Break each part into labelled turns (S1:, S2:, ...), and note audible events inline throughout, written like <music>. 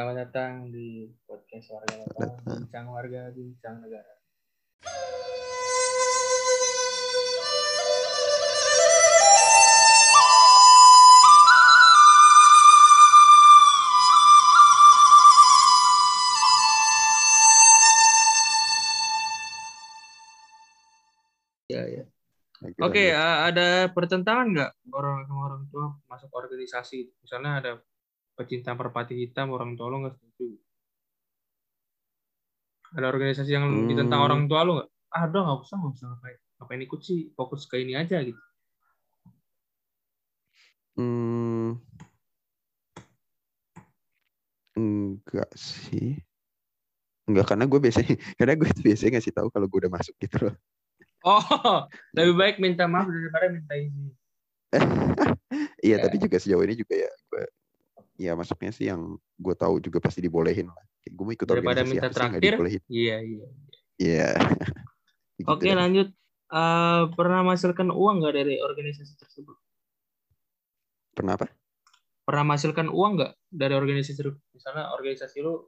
S1: Selamat datang di podcast warga lokal, bincang warga, bincang negara. Ya, ya.
S2: Oke,
S1: a- ada pertentangan nggak orang sama orang tua masuk organisasi? Misalnya ada pecinta merpati hitam, orang tua lo nggak setuju. Ada organisasi yang
S2: Hmm.
S1: ditentang orang tua lo nggak? Ah, udah nggak usah, nggak usah ngapain. Ngapain ikut sih? Fokus ke ini aja gitu.
S2: Hmm, enggak sih. Enggak karena gue biasanya <laughs> karena gue tuh biasanya ngasih tahu kalau gue udah masuk gitu loh.
S1: Oh, <laughs> lebih baik minta maaf daripada minta izin. <laughs>
S2: Iya,
S1: Ya.
S2: tapi juga sejauh ini juga ya ya masuknya sih yang gue tahu juga pasti dibolehin lah. Kayak gue mau ikut
S1: Daripada
S2: organisasi
S1: minta
S2: apa sih nggak
S1: traktir.
S2: dibolehin.
S1: Iya, iya.
S2: Iya. <laughs> Gitu
S1: Oke,
S2: deh.
S1: lanjut. Eh, pernah menghasilkan uang nggak dari organisasi tersebut?
S2: Pernah apa?
S1: pernah menghasilkan uang nggak dari organisasi tersebut? Misalnya organisasi lu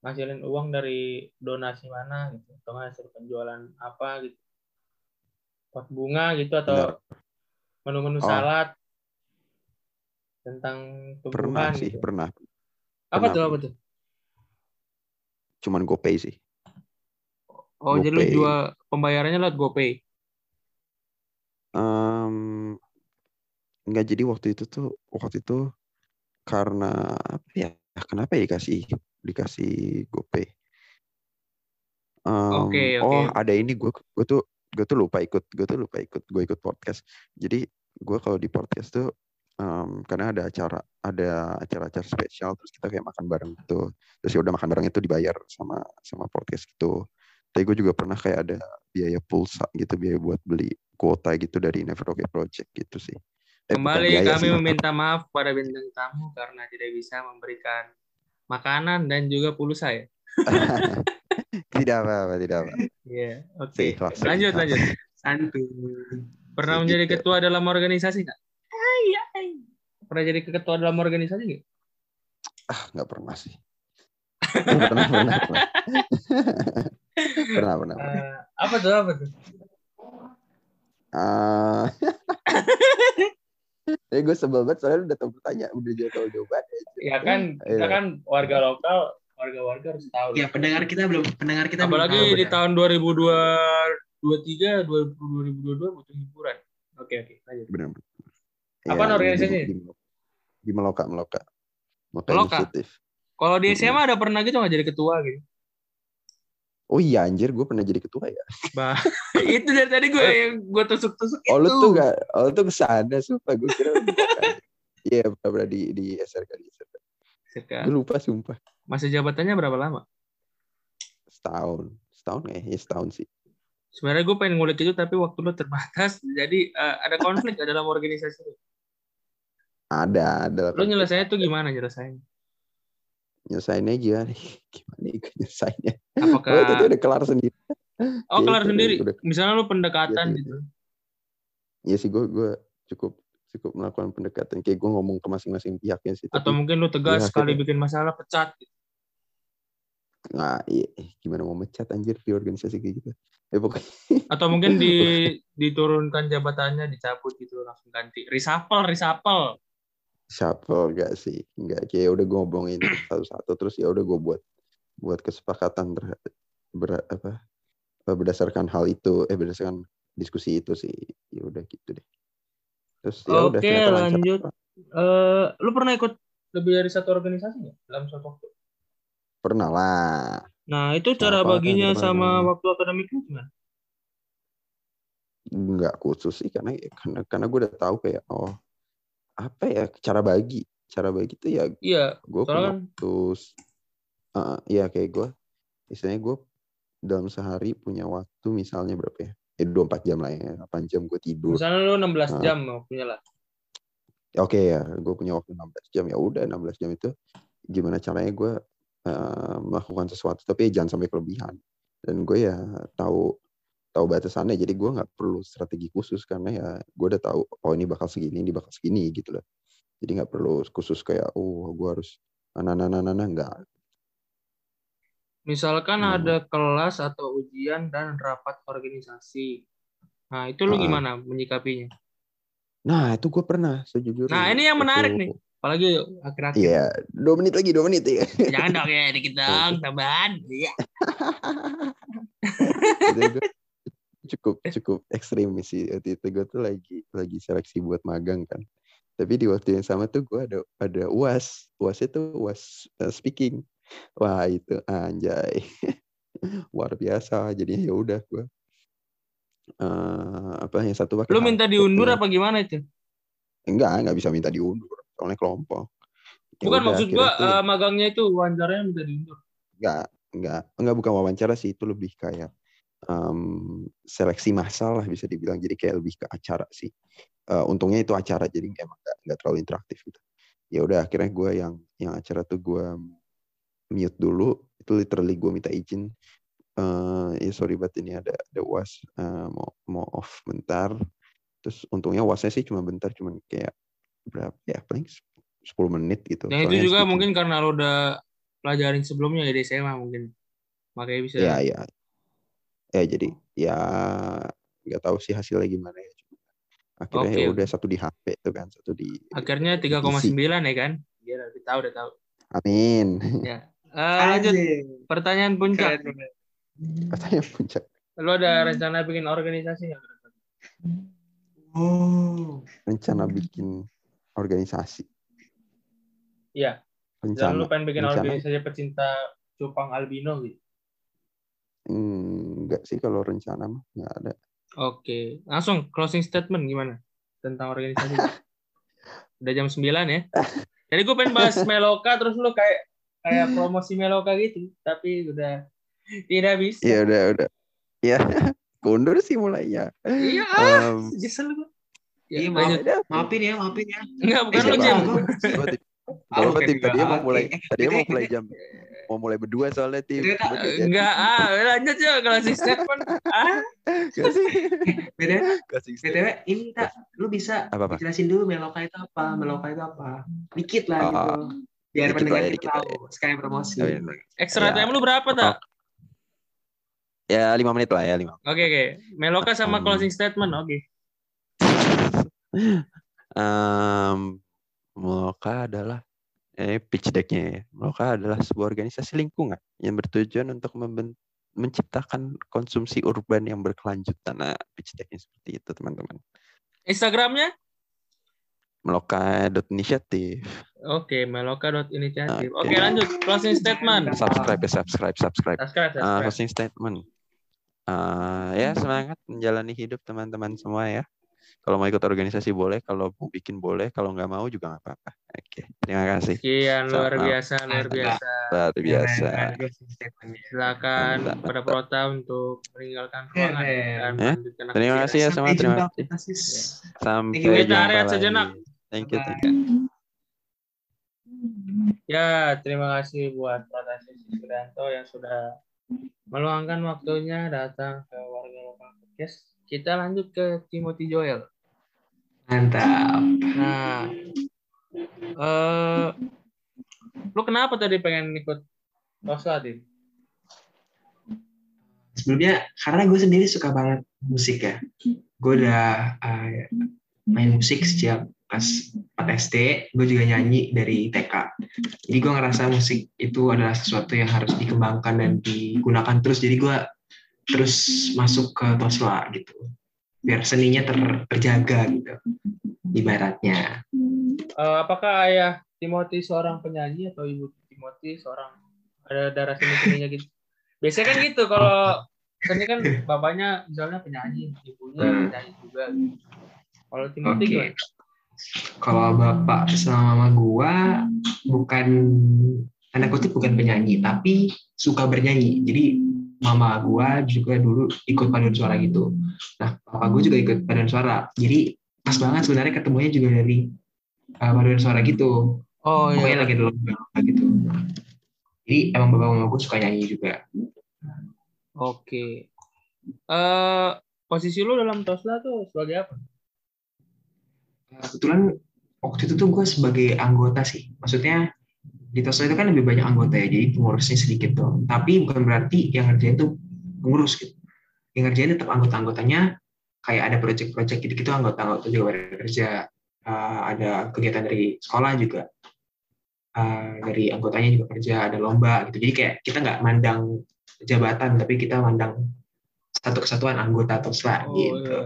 S1: ngasilin uang dari donasi mana gitu, atau hasil penjualan apa gitu, pot bunga gitu atau menu-menu
S2: Oh.
S1: salad tentang
S2: Pernah
S1: tumbuhan
S2: sih,
S1: gitu.
S2: pernah.
S1: Apa
S2: pernah,
S1: tuh apa
S2: pernah.
S1: tuh?
S2: Cuman GoPay sih.
S1: Oh jadi lu
S2: GoPay.
S1: jual pembayarannya lewat GoPay.
S2: Em, enggak jadi waktu itu tuh waktu itu karena apa ya? Kenapa ya dikasih dikasih GoPay? Em,
S1: Oke,
S2: oh
S1: oke.
S2: ada ini gue gue tuh gue tuh lupa ikut gue tuh lupa ikut gue ikut podcast. Jadi gue kalau di podcast tuh em, karena ada acara ada acara-acara spesial terus kita kayak makan bareng gitu. Terus ya udah makan bareng itu dibayar sama sama podcast gitu. Tapi gue juga pernah kayak ada biaya pulsa gitu, biaya buat beli kuota gitu dari Never Okay Project gitu sih. Eh,
S1: Kembali kami
S2: sih.
S1: meminta maaf pada bintang tamu karena tidak bisa memberikan makanan dan juga pulsa ya. <laughs>
S2: tidak apa-apa, tidak apa.
S1: Iya, oke.
S2: Seikhlas,
S1: Lanjut, lanjut. Santuy. Pernah menjadi
S2: gitu.
S1: ketua dalam organisasi nggak? Hai. Pernah jadi ketua dalam organisasi nggak?
S2: Ah, nggak pernah sih. pernah, pernah, pernah. pernah, <laughs> pernah. pernah.
S1: Eh, apa tuh, apa tuh?
S2: Ah. <laughs> Eh, gue sebel banget soalnya lu udah tahu pertanyaan, udah jauh tahu jawabannya.
S1: Ya kan, kita
S2: Iya.
S1: kan warga lokal, warga-warga harus tahu.
S3: Ya pendengar kita belum pendengar kita belum
S1: Apalagi
S3: tahu,
S1: di
S3: benar.
S1: tahun 2023, 2022 butuh hiburan. Oke, oke. Lanjut.
S2: Benar. Iya,
S1: organisasinya?
S2: Di, di, di Meloka, Meloka. Meloka
S1: Meloka? Kalau di. SMA ada pernah gitu nggak jadi ketua gitu?
S2: Oh iya anjir, gue pernah jadi ketua ya. <laughs>
S1: Bah, itu dari tadi gue yang gue tusuk-tusuk
S2: Oh
S1: itu.
S2: lu tuh gak, oh lu tuh ke sana, sumpah. Gue kira lu. <laughs> Iya, pernah, pernah di, di SRK. Di SRK. Gue lupa, sumpah.
S1: Masa jabatannya berapa lama?
S2: Setahun. Setahun ya? Ya setahun sih.
S1: Sebenarnya gue pengen ngulik itu tapi waktu lo terbatas, jadi eh, ada konflik <laughs> dalam organisasi.
S2: Ada, ada.
S1: Lo nyelesainnya tuh gimana nyelesainnya?
S2: Nyesainnya gimana? <laughs> Gimana ya gue nyesainnya? Oh, itu
S1: Apakah
S2: tuh udah kelar sendiri.
S1: oh kelar
S2: Gitu,
S1: sendiri?
S2: udah.
S1: Misalnya lo pendekatan
S2: Iya,
S1: gitu.
S2: Iya sih, gue gue cukup cukup melakukan pendekatan. Kayak gue ngomong ke masing-masing pihaknya sih.
S1: Atau mungkin lo tegas
S2: Iya,
S1: sekali bikin masalah pecat. Gitu.
S2: nggak, iya, eh, gimana mau mecat anjir di organisasi kayak gitu. Ya pokoknya
S1: Atau mungkin <laughs> di diturunkan jabatannya, dicabut gitu langsung ganti. Reshuffle, reshuffle.
S2: Shuffle gak sih? Enggak, kayak udah gue ngomongin <clears throat> satu-satu terus ya udah gue buat buat kesepakatan terhadap ber, apa eh, berdasarkan hal itu eh berdasarkan diskusi itu sih ya udah gitu deh terus ya udah
S1: Oke, lanjut. Eh, lu pernah ikut lebih dari satu organisasi nggak dalam suatu waktu?
S2: pernah lah
S1: Nah, itu cara
S2: Apa,
S1: baginya
S2: gimana?
S1: sama waktu akademik lu gimana?
S2: nggak khusus sih karena karena karena gue udah tahu kayak oh apa ya cara bagi. Cara bagi itu ya
S1: Iya,
S2: gue
S1: soalnya
S2: waktu uh, ya kayak gue istilahnya gue dalam sehari punya waktu misalnya berapa ya? Eh 24 jam lah ya 8 jam gue tidur.
S1: Misalnya lu 16
S2: Ah.
S1: jam waktunya lah.
S2: Oke ya, gue punya waktu 16 jam. Ya udah 16 jam itu gimana caranya gue eh, melakukan sesuatu. Tapi jangan sampai kelebihan. Dan gue ya tahu tahu batasannya jadi gue nggak perlu strategi khusus karena ya gue udah tahu oh ini bakal segini ini bakal segini gitu loh jadi nggak perlu khusus kayak oh gue harus nah nah nah nah, nah enggak
S1: Misalkan
S2: Hmm.
S1: ada kelas atau ujian dan rapat organisasi. Nah, itu lu
S2: Ah.
S1: gimana menyikapinya?
S2: nah itu gue pernah sejujurnya
S1: Nah, ini yang menarik nih. Apalagi akhir-akhir.
S2: iya dua menit lagi dua menit ya
S1: Jangan dong ya, dikit dong, <laughs> tambahan. Iya.
S2: Jadi gua cukup cukup ekstrim sih waktu itu. Gue tuh lagi lagi seleksi buat magang kan. Tapi di waktu yang sama tuh gue ada ada uas uas itu uas uh, speaking. Wah itu anjay. <laughs> Luar biasa. Jadinya ya udah gue eh, apa yang satu pakai
S1: Lu minta diundur apa gimana itu?
S2: enggak enggak bisa minta diundur. Soalnya kelompok. Ya
S1: Bukan
S2: udah,
S1: maksud gua
S2: tuh
S1: eh, magangnya itu wawancaranya minta diundur.
S2: enggak enggak. Enggak bukan wawancara sih. Itu lebih kayak em, seleksi massal lah bisa dibilang. Jadi kayak lebih ke acara sih. Eh, untungnya itu acara jadi emang enggak, enggak terlalu interaktif gitu. Ya udah akhirnya gue yang yang acara tuh gue mute dulu. Itu literally gue minta izin. Eh ya sorry banget ini ada ada uas eh, mau mau off bentar. Terus untungnya uasnya sih cuma bentar cuma kayak berapa ya? Paling 10 menit gitu. Soalnya
S1: itu juga mungkin karena lu udah pelajarin sebelumnya ya di SMA mungkin. Makanya bisa.
S2: ya ya ya jadi ya nggak tahu sih hasilnya gimana ya Cuma akhirnya
S1: Oke,
S2: ya
S1: oke.
S2: udah satu di HP tuh kan satu di
S1: Akhirnya 3,9 ya kan? Dia lebih tahu udah tahu.
S2: amin
S1: Ya. Eh, lanjut pertanyaan puncak.
S3: Keren,
S2: katanya puncak
S1: Lu ada rencana bikin organisasi nggak?
S3: Oh.
S2: rencana bikin organisasi
S1: Iya. Dan
S2: rencana
S1: lu pengen bikin
S2: rencana-
S1: organisasi pecinta cupang albino gitu.
S2: Hmm, enggak sih kalau rencana mah nggak ada
S1: Oke, langsung closing statement gimana tentang organisasi? <laughs> Udah jam 9 ya. Jadi gue pengen bahas Meloka terus lu kayak kayak promosi Meloka gitu, tapi udah tidak bisa.
S2: ya udah udah <laughs> ya kundur sih mulainya
S1: Iya,
S2: Em,
S1: nyesel gue. Ya,
S3: Iya, maaf. Maafin ya, maafin ya.
S1: Enggak, bukan
S2: Eh,
S1: lu
S2: gua tim-
S3: Ah,
S2: Kalau
S3: bukan
S2: tim
S3: juga.
S2: tadinya mau mulai tadinya mau mulai jam <laughs> mau mulai berdua soalnya tim jadi.
S1: Enggak, ah, lanjut ya closing statement. Ah,
S3: Beda. BTW, ini tak lu bisa
S2: Apa, apa?
S3: jelasin dulu Meloka itu apa? Meloka itu apa? Dikit lah
S2: Ah,
S3: gitu. Biar
S2: dikit
S3: pendengar
S2: ya,
S3: kita
S2: dikit lah
S3: tahu. Sekalian promosi.
S2: Oh, iya.
S1: extra
S2: Ya.
S1: time lu berapa tak?
S2: ya lima menit lah ya lima
S1: Oke, oke. Meloka sama
S2: Hmm.
S1: closing statement, oke. <laughs>
S2: um, Moloka adalah eh pitch decknya ya. Moloka adalah sebuah organisasi lingkungan yang bertujuan untuk menciptakan konsumsi urban yang berkelanjutan. Nah, pitch decknya seperti itu teman-teman.
S1: Instagramnya?
S2: Meloka.initiative.
S1: Oke, meloka.initiative. Oke,
S2: Oke.
S1: lanjut. Closing statement.
S2: Subscribe ya, subscribe, subscribe.
S1: Subscribe,
S2: Uh,
S1: subscribe.
S2: closing statement. Uh, ya semangat menjalani hidup teman-teman semua ya. Kalau mau ikut organisasi boleh, kalau mau bikin boleh, kalau nggak mau juga nggak apa-apa. Oke, terima kasih.
S1: Sekian luar
S2: Sama.
S1: biasa, luar biasa.
S2: Luar biasa.
S1: Silakan
S2: mantap.
S1: Prota untuk meninggalkan ruangan dan
S2: Eh,
S1: melanjutkan
S2: terima kasih ya semua,
S3: Sampai
S2: terima kasih. Sampai
S1: Kita
S2: lagi.
S1: sejenak.
S2: Thank you, thank you.
S1: Ya, terima kasih buat Prota Sisi Sudanto yang sudah meluangkan waktunya datang ke warga lokal podcast. Kita lanjut ke Timothy Joel.
S3: Mantap.
S1: Nah, eh, lu kenapa tadi pengen ikut Tosla, Tim?
S3: Sebelumnya, karena gue sendiri suka banget musik ya. Gue udah uh, main musik sejak kelas 4 SD. Gue juga nyanyi dari TK. Jadi gue ngerasa musik itu adalah sesuatu yang harus dikembangkan dan digunakan terus. Jadi gue terus masuk ke Tosla gitu. Biar seninya ter- terjaga gitu. Ibaratnya.
S1: Eh, apakah ayah Timothy seorang penyanyi atau ibu Timothy seorang ada darah seni seninya gitu? Biasanya kan gitu kalau seni kan bapaknya misalnya penyanyi, ibunya
S3: Hmm.
S1: penyanyi juga. Kalau Timothy gimana?
S3: Kalau bapak sama mama gua bukan tanda kutip bukan penyanyi, tapi suka bernyanyi. Jadi mama gua juga dulu ikut paduan suara gitu. Nah, papa gua juga ikut paduan suara. Jadi pas banget sebenarnya ketemunya juga dari uh, paduan suara gitu.
S1: Oh
S3: Pokoknya
S1: iya.
S3: lagi dulu gitu. Jadi emang bapak mama gua suka nyanyi juga.
S1: Oke. Eh posisi lu dalam Tosla tuh sebagai apa?
S3: Kebetulan waktu itu tuh gue sebagai anggota sih. Maksudnya di Tosla itu kan lebih banyak anggota ya, jadi pengurusnya sedikit dong. Tapi bukan berarti yang ngerjain itu pengurus gitu. Yang ngerjain tetap anggota-anggotanya kayak ada project-project gitu-gitu anggota-anggota juga bekerja. Uh, ada kegiatan dari sekolah juga. Uh, dari anggotanya juga kerja, ada lomba gitu. Jadi kayak kita nggak mandang jabatan, tapi kita mandang satu kesatuan anggota Tosla
S1: Oh,
S3: gitu.
S1: iya.